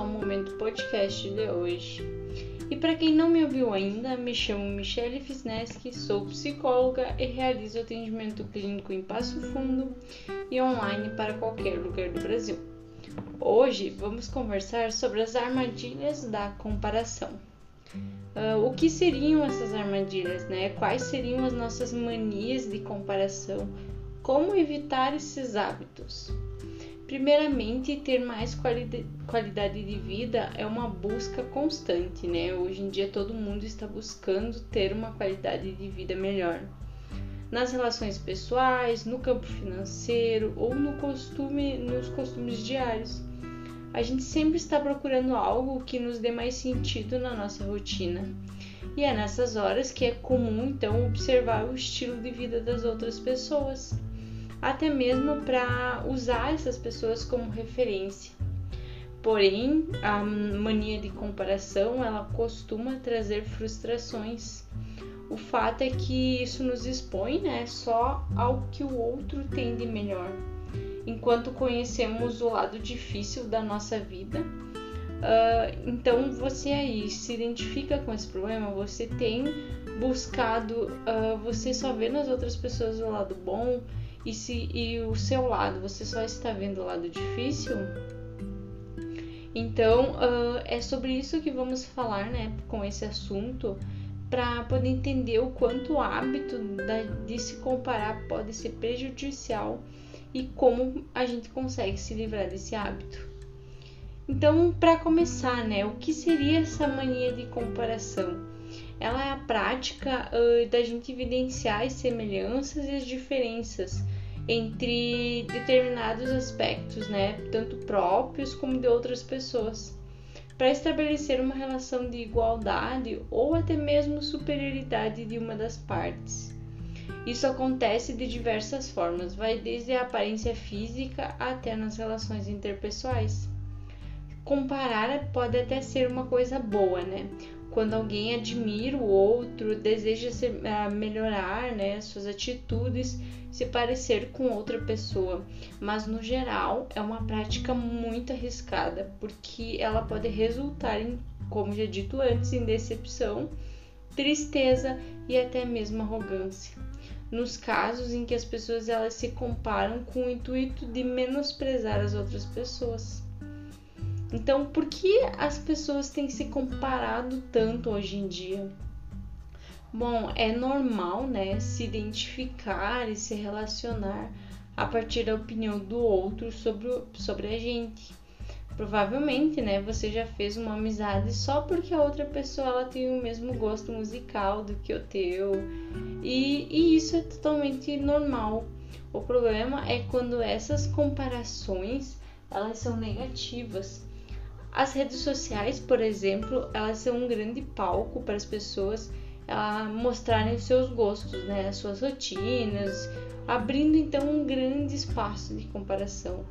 ao Momento Podcast de hoje. E para quem não me ouviu ainda, me chamo Michele Fisneski, sou psicóloga e realizo atendimento clínico em Passo Fundo e online para qualquer lugar do Brasil. Hoje vamos conversar sobre as armadilhas da comparação. Uh, o que seriam essas armadilhas, né? Quais seriam as nossas manias de comparação? Como evitar esses hábitos? Primeiramente, ter mais qualidade de vida é uma busca constante, né? Hoje em dia todo mundo está buscando ter uma qualidade de vida melhor. Nas relações pessoais, no campo financeiro ou no costume, nos costumes diários. A gente sempre está procurando algo que nos dê mais sentido na nossa rotina. E é nessas horas que é comum então observar o estilo de vida das outras pessoas até mesmo para usar essas pessoas como referência. Porém, a mania de comparação ela costuma trazer frustrações. O fato é que isso nos expõe né, só ao que o outro tem de melhor. Enquanto conhecemos o lado difícil da nossa vida, uh, então você aí se identifica com esse problema, você tem buscado, uh, você só vê nas outras pessoas o lado bom, e se e o seu lado você só está vendo o lado difícil, então uh, é sobre isso que vamos falar, né, com esse assunto, para poder entender o quanto o hábito da, de se comparar pode ser prejudicial e como a gente consegue se livrar desse hábito. Então, para começar, né, o que seria essa mania de comparação? Ela é a prática uh, da gente evidenciar as semelhanças e as diferenças entre determinados aspectos, né, tanto próprios como de outras pessoas, para estabelecer uma relação de igualdade ou até mesmo superioridade de uma das partes. Isso acontece de diversas formas, vai desde a aparência física até nas relações interpessoais. Comparar pode até ser uma coisa boa, né? Quando alguém admira o outro, deseja se, uh, melhorar né, suas atitudes, se parecer com outra pessoa. Mas no geral é uma prática muito arriscada, porque ela pode resultar em, como já dito antes, em decepção, tristeza e até mesmo arrogância. Nos casos em que as pessoas elas se comparam com o intuito de menosprezar as outras pessoas. Então, por que as pessoas têm se comparado tanto hoje em dia? Bom, é normal, né, se identificar e se relacionar a partir da opinião do outro sobre, sobre a gente. Provavelmente, né, você já fez uma amizade só porque a outra pessoa ela tem o mesmo gosto musical do que o teu. E, e isso é totalmente normal. O problema é quando essas comparações elas são negativas as redes sociais, por exemplo, elas são um grande palco para as pessoas uh, mostrarem seus gostos, né, as suas rotinas, abrindo então um grande espaço de comparação.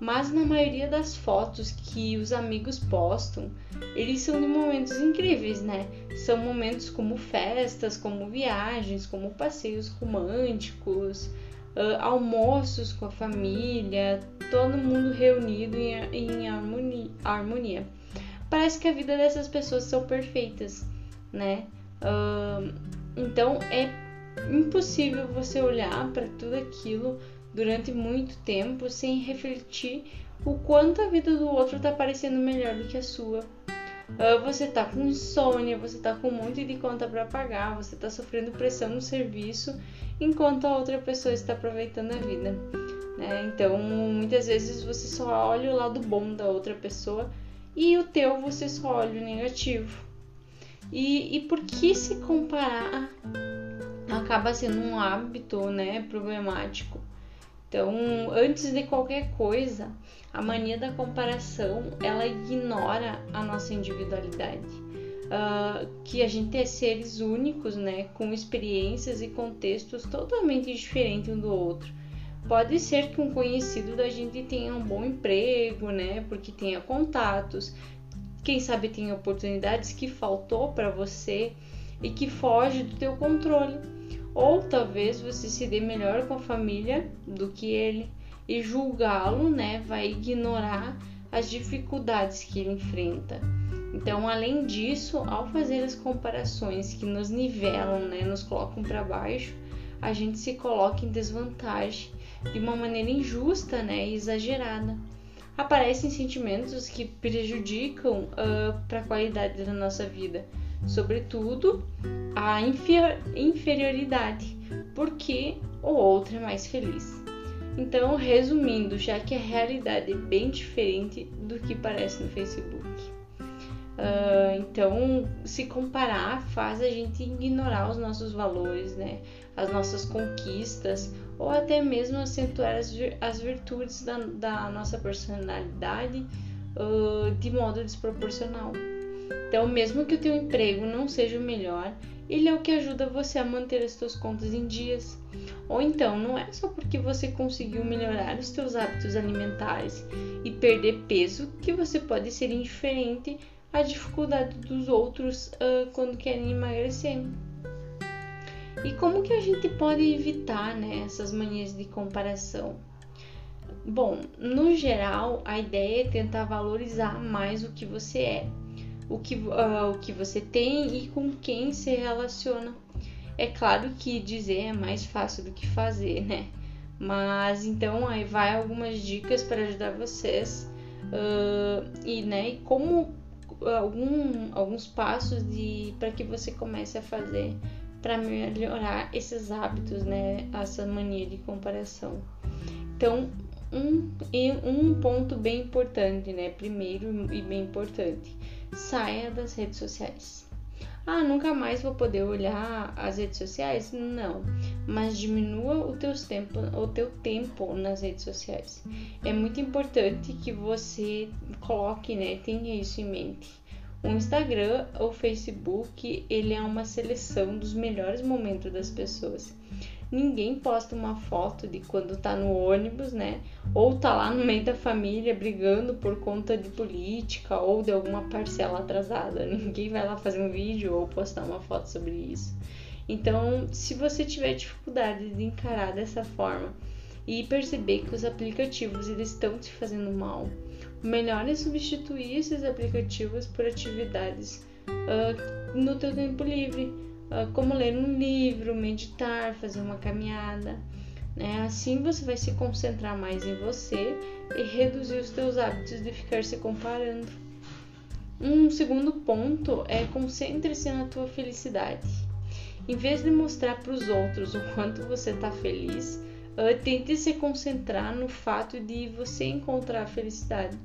Mas na maioria das fotos que os amigos postam, eles são de momentos incríveis, né? São momentos como festas, como viagens, como passeios românticos, uh, almoços com a família, todo mundo reunido em, em harmonia, harmonia. Parece que a vida dessas pessoas são perfeitas, né? Uh, então é impossível você olhar para tudo aquilo durante muito tempo sem refletir o quanto a vida do outro está parecendo melhor do que a sua. Uh, você tá com insônia, você tá com um monte de conta para pagar, você tá sofrendo pressão no serviço enquanto a outra pessoa está aproveitando a vida. Né? Então, muitas vezes você só olha o lado bom da outra pessoa e o teu você só olha o negativo. E, e por que se comparar acaba sendo um hábito né, problemático? Então, antes de qualquer coisa, a mania da comparação ela ignora a nossa individualidade uh, que a gente é seres únicos, né, com experiências e contextos totalmente diferentes um do outro. Pode ser que um conhecido da gente tenha um bom emprego, né, porque tenha contatos, quem sabe tenha oportunidades que faltou para você e que foge do teu controle. Ou talvez você se dê melhor com a família do que ele e julgá-lo, né, vai ignorar as dificuldades que ele enfrenta. Então, além disso, ao fazer as comparações que nos nivelam, né, nos colocam para baixo, a gente se coloca em desvantagem de uma maneira injusta né, e exagerada. Aparecem sentimentos que prejudicam uh, ah, para a qualidade da nossa vida, sobretudo a inferioridade, porque o outro é mais feliz. Então, resumindo, já que a realidade é bem diferente do que parece no Facebook. Uh, então, se comparar faz a gente ignorar os nossos valores, né? as nossas conquistas ou até mesmo acentuar as, as virtudes da, da nossa personalidade uh, de modo desproporcional. Então, mesmo que o teu emprego não seja o melhor, ele é o que ajuda você a manter as suas contas em dias. Ou então, não é só porque você conseguiu melhorar os seus hábitos alimentares e perder peso que você pode ser indiferente à dificuldade dos outros uh, quando querem emagrecer. E como que a gente pode evitar né, essas manias de comparação? Bom, no geral, a ideia é tentar valorizar mais o que você é, o que, uh, o que você tem e com quem se relaciona. É claro que dizer é mais fácil do que fazer, né? Mas então aí vai algumas dicas para ajudar vocês uh, e né, como algum, alguns passos de para que você comece a fazer para melhorar esses hábitos, né? Essa mania de comparação. Então, um, um ponto bem importante, né? Primeiro e bem importante, saia das redes sociais. Ah, nunca mais vou poder olhar as redes sociais? Não, mas diminua o, teus tempo, o teu tempo nas redes sociais. É muito importante que você coloque, né? Tenha isso em mente o Instagram ou Facebook, ele é uma seleção dos melhores momentos das pessoas. Ninguém posta uma foto de quando tá no ônibus, né? Ou tá lá no meio da família brigando por conta de política ou de alguma parcela atrasada. Ninguém vai lá fazer um vídeo ou postar uma foto sobre isso. Então, se você tiver dificuldade de encarar dessa forma e perceber que os aplicativos eles estão te fazendo mal, o melhor é substituir esses aplicativos por atividades uh, no teu tempo livre, como ler um livro, meditar, fazer uma caminhada. Né? Assim você vai se concentrar mais em você e reduzir os teus hábitos de ficar se comparando. Um segundo ponto é concentre-se na tua felicidade. Em vez de mostrar para os outros o quanto você está feliz, uh, tente se concentrar no fato de você encontrar a felicidade.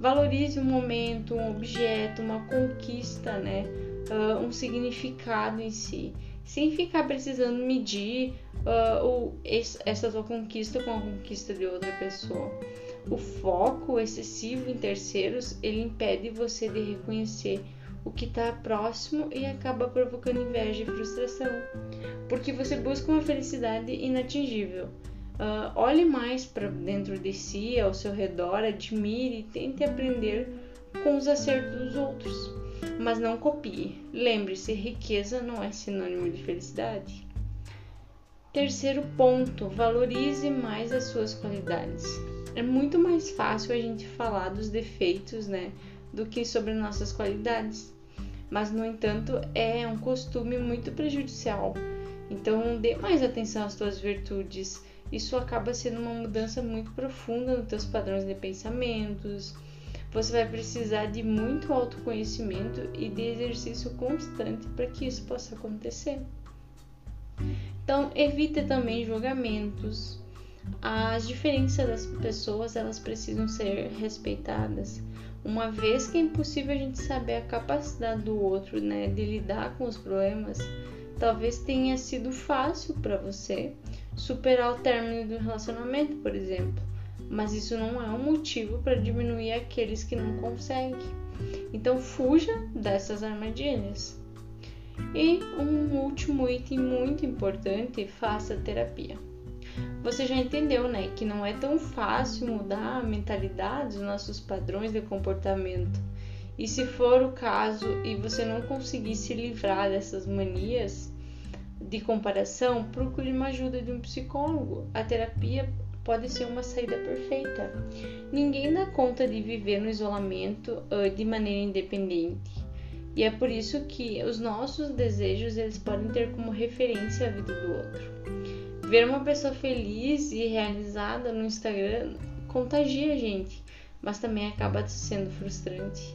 Valorize um momento, um objeto, uma conquista, né? Uh, um significado em si, sem ficar precisando medir uh, o, essa tua conquista com a conquista de outra pessoa. O foco excessivo em terceiros ele impede você de reconhecer o que está próximo e acaba provocando inveja e frustração, porque você busca uma felicidade inatingível. Uh, olhe mais para dentro de si, ao seu redor, admire e tente aprender com os acertos dos outros, mas não copie. Lembre-se, riqueza não é sinônimo de felicidade. Terceiro ponto, valorize mais as suas qualidades. É muito mais fácil a gente falar dos defeitos, né, do que sobre nossas qualidades. Mas no entanto, é um costume muito prejudicial. Então, dê mais atenção às suas virtudes isso acaba sendo uma mudança muito profunda nos teus padrões de pensamentos. Você vai precisar de muito autoconhecimento e de exercício constante para que isso possa acontecer. Então, evite também julgamentos. As diferenças das pessoas, elas precisam ser respeitadas. Uma vez que é impossível a gente saber a capacidade do outro, né, de lidar com os problemas, talvez tenha sido fácil para você superar o término do relacionamento, por exemplo, mas isso não é um motivo para diminuir aqueles que não conseguem. Então fuja dessas armadilhas. E um último item muito importante, faça terapia. Você já entendeu, né, que não é tão fácil mudar a mentalidade, os nossos padrões de comportamento. E se for o caso e você não conseguir se livrar dessas manias, de comparação, procure uma ajuda de um psicólogo. A terapia pode ser uma saída perfeita. Ninguém dá conta de viver no isolamento uh, de maneira independente. E é por isso que os nossos desejos eles podem ter como referência a vida do outro. Ver uma pessoa feliz e realizada no Instagram contagia a gente, mas também acaba sendo frustrante.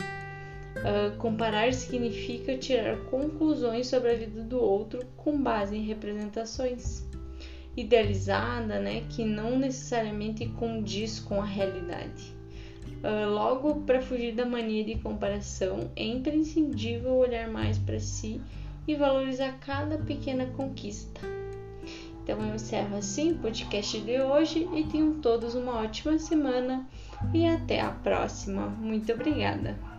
Uh, comparar significa tirar conclusões sobre a vida do outro com base em representações idealizada, né, que não necessariamente condiz com a realidade. Uh, logo, para fugir da mania de comparação, é imprescindível olhar mais para si e valorizar cada pequena conquista. Então eu encerro assim o podcast de hoje e tenham todos uma ótima semana e até a próxima. Muito obrigada!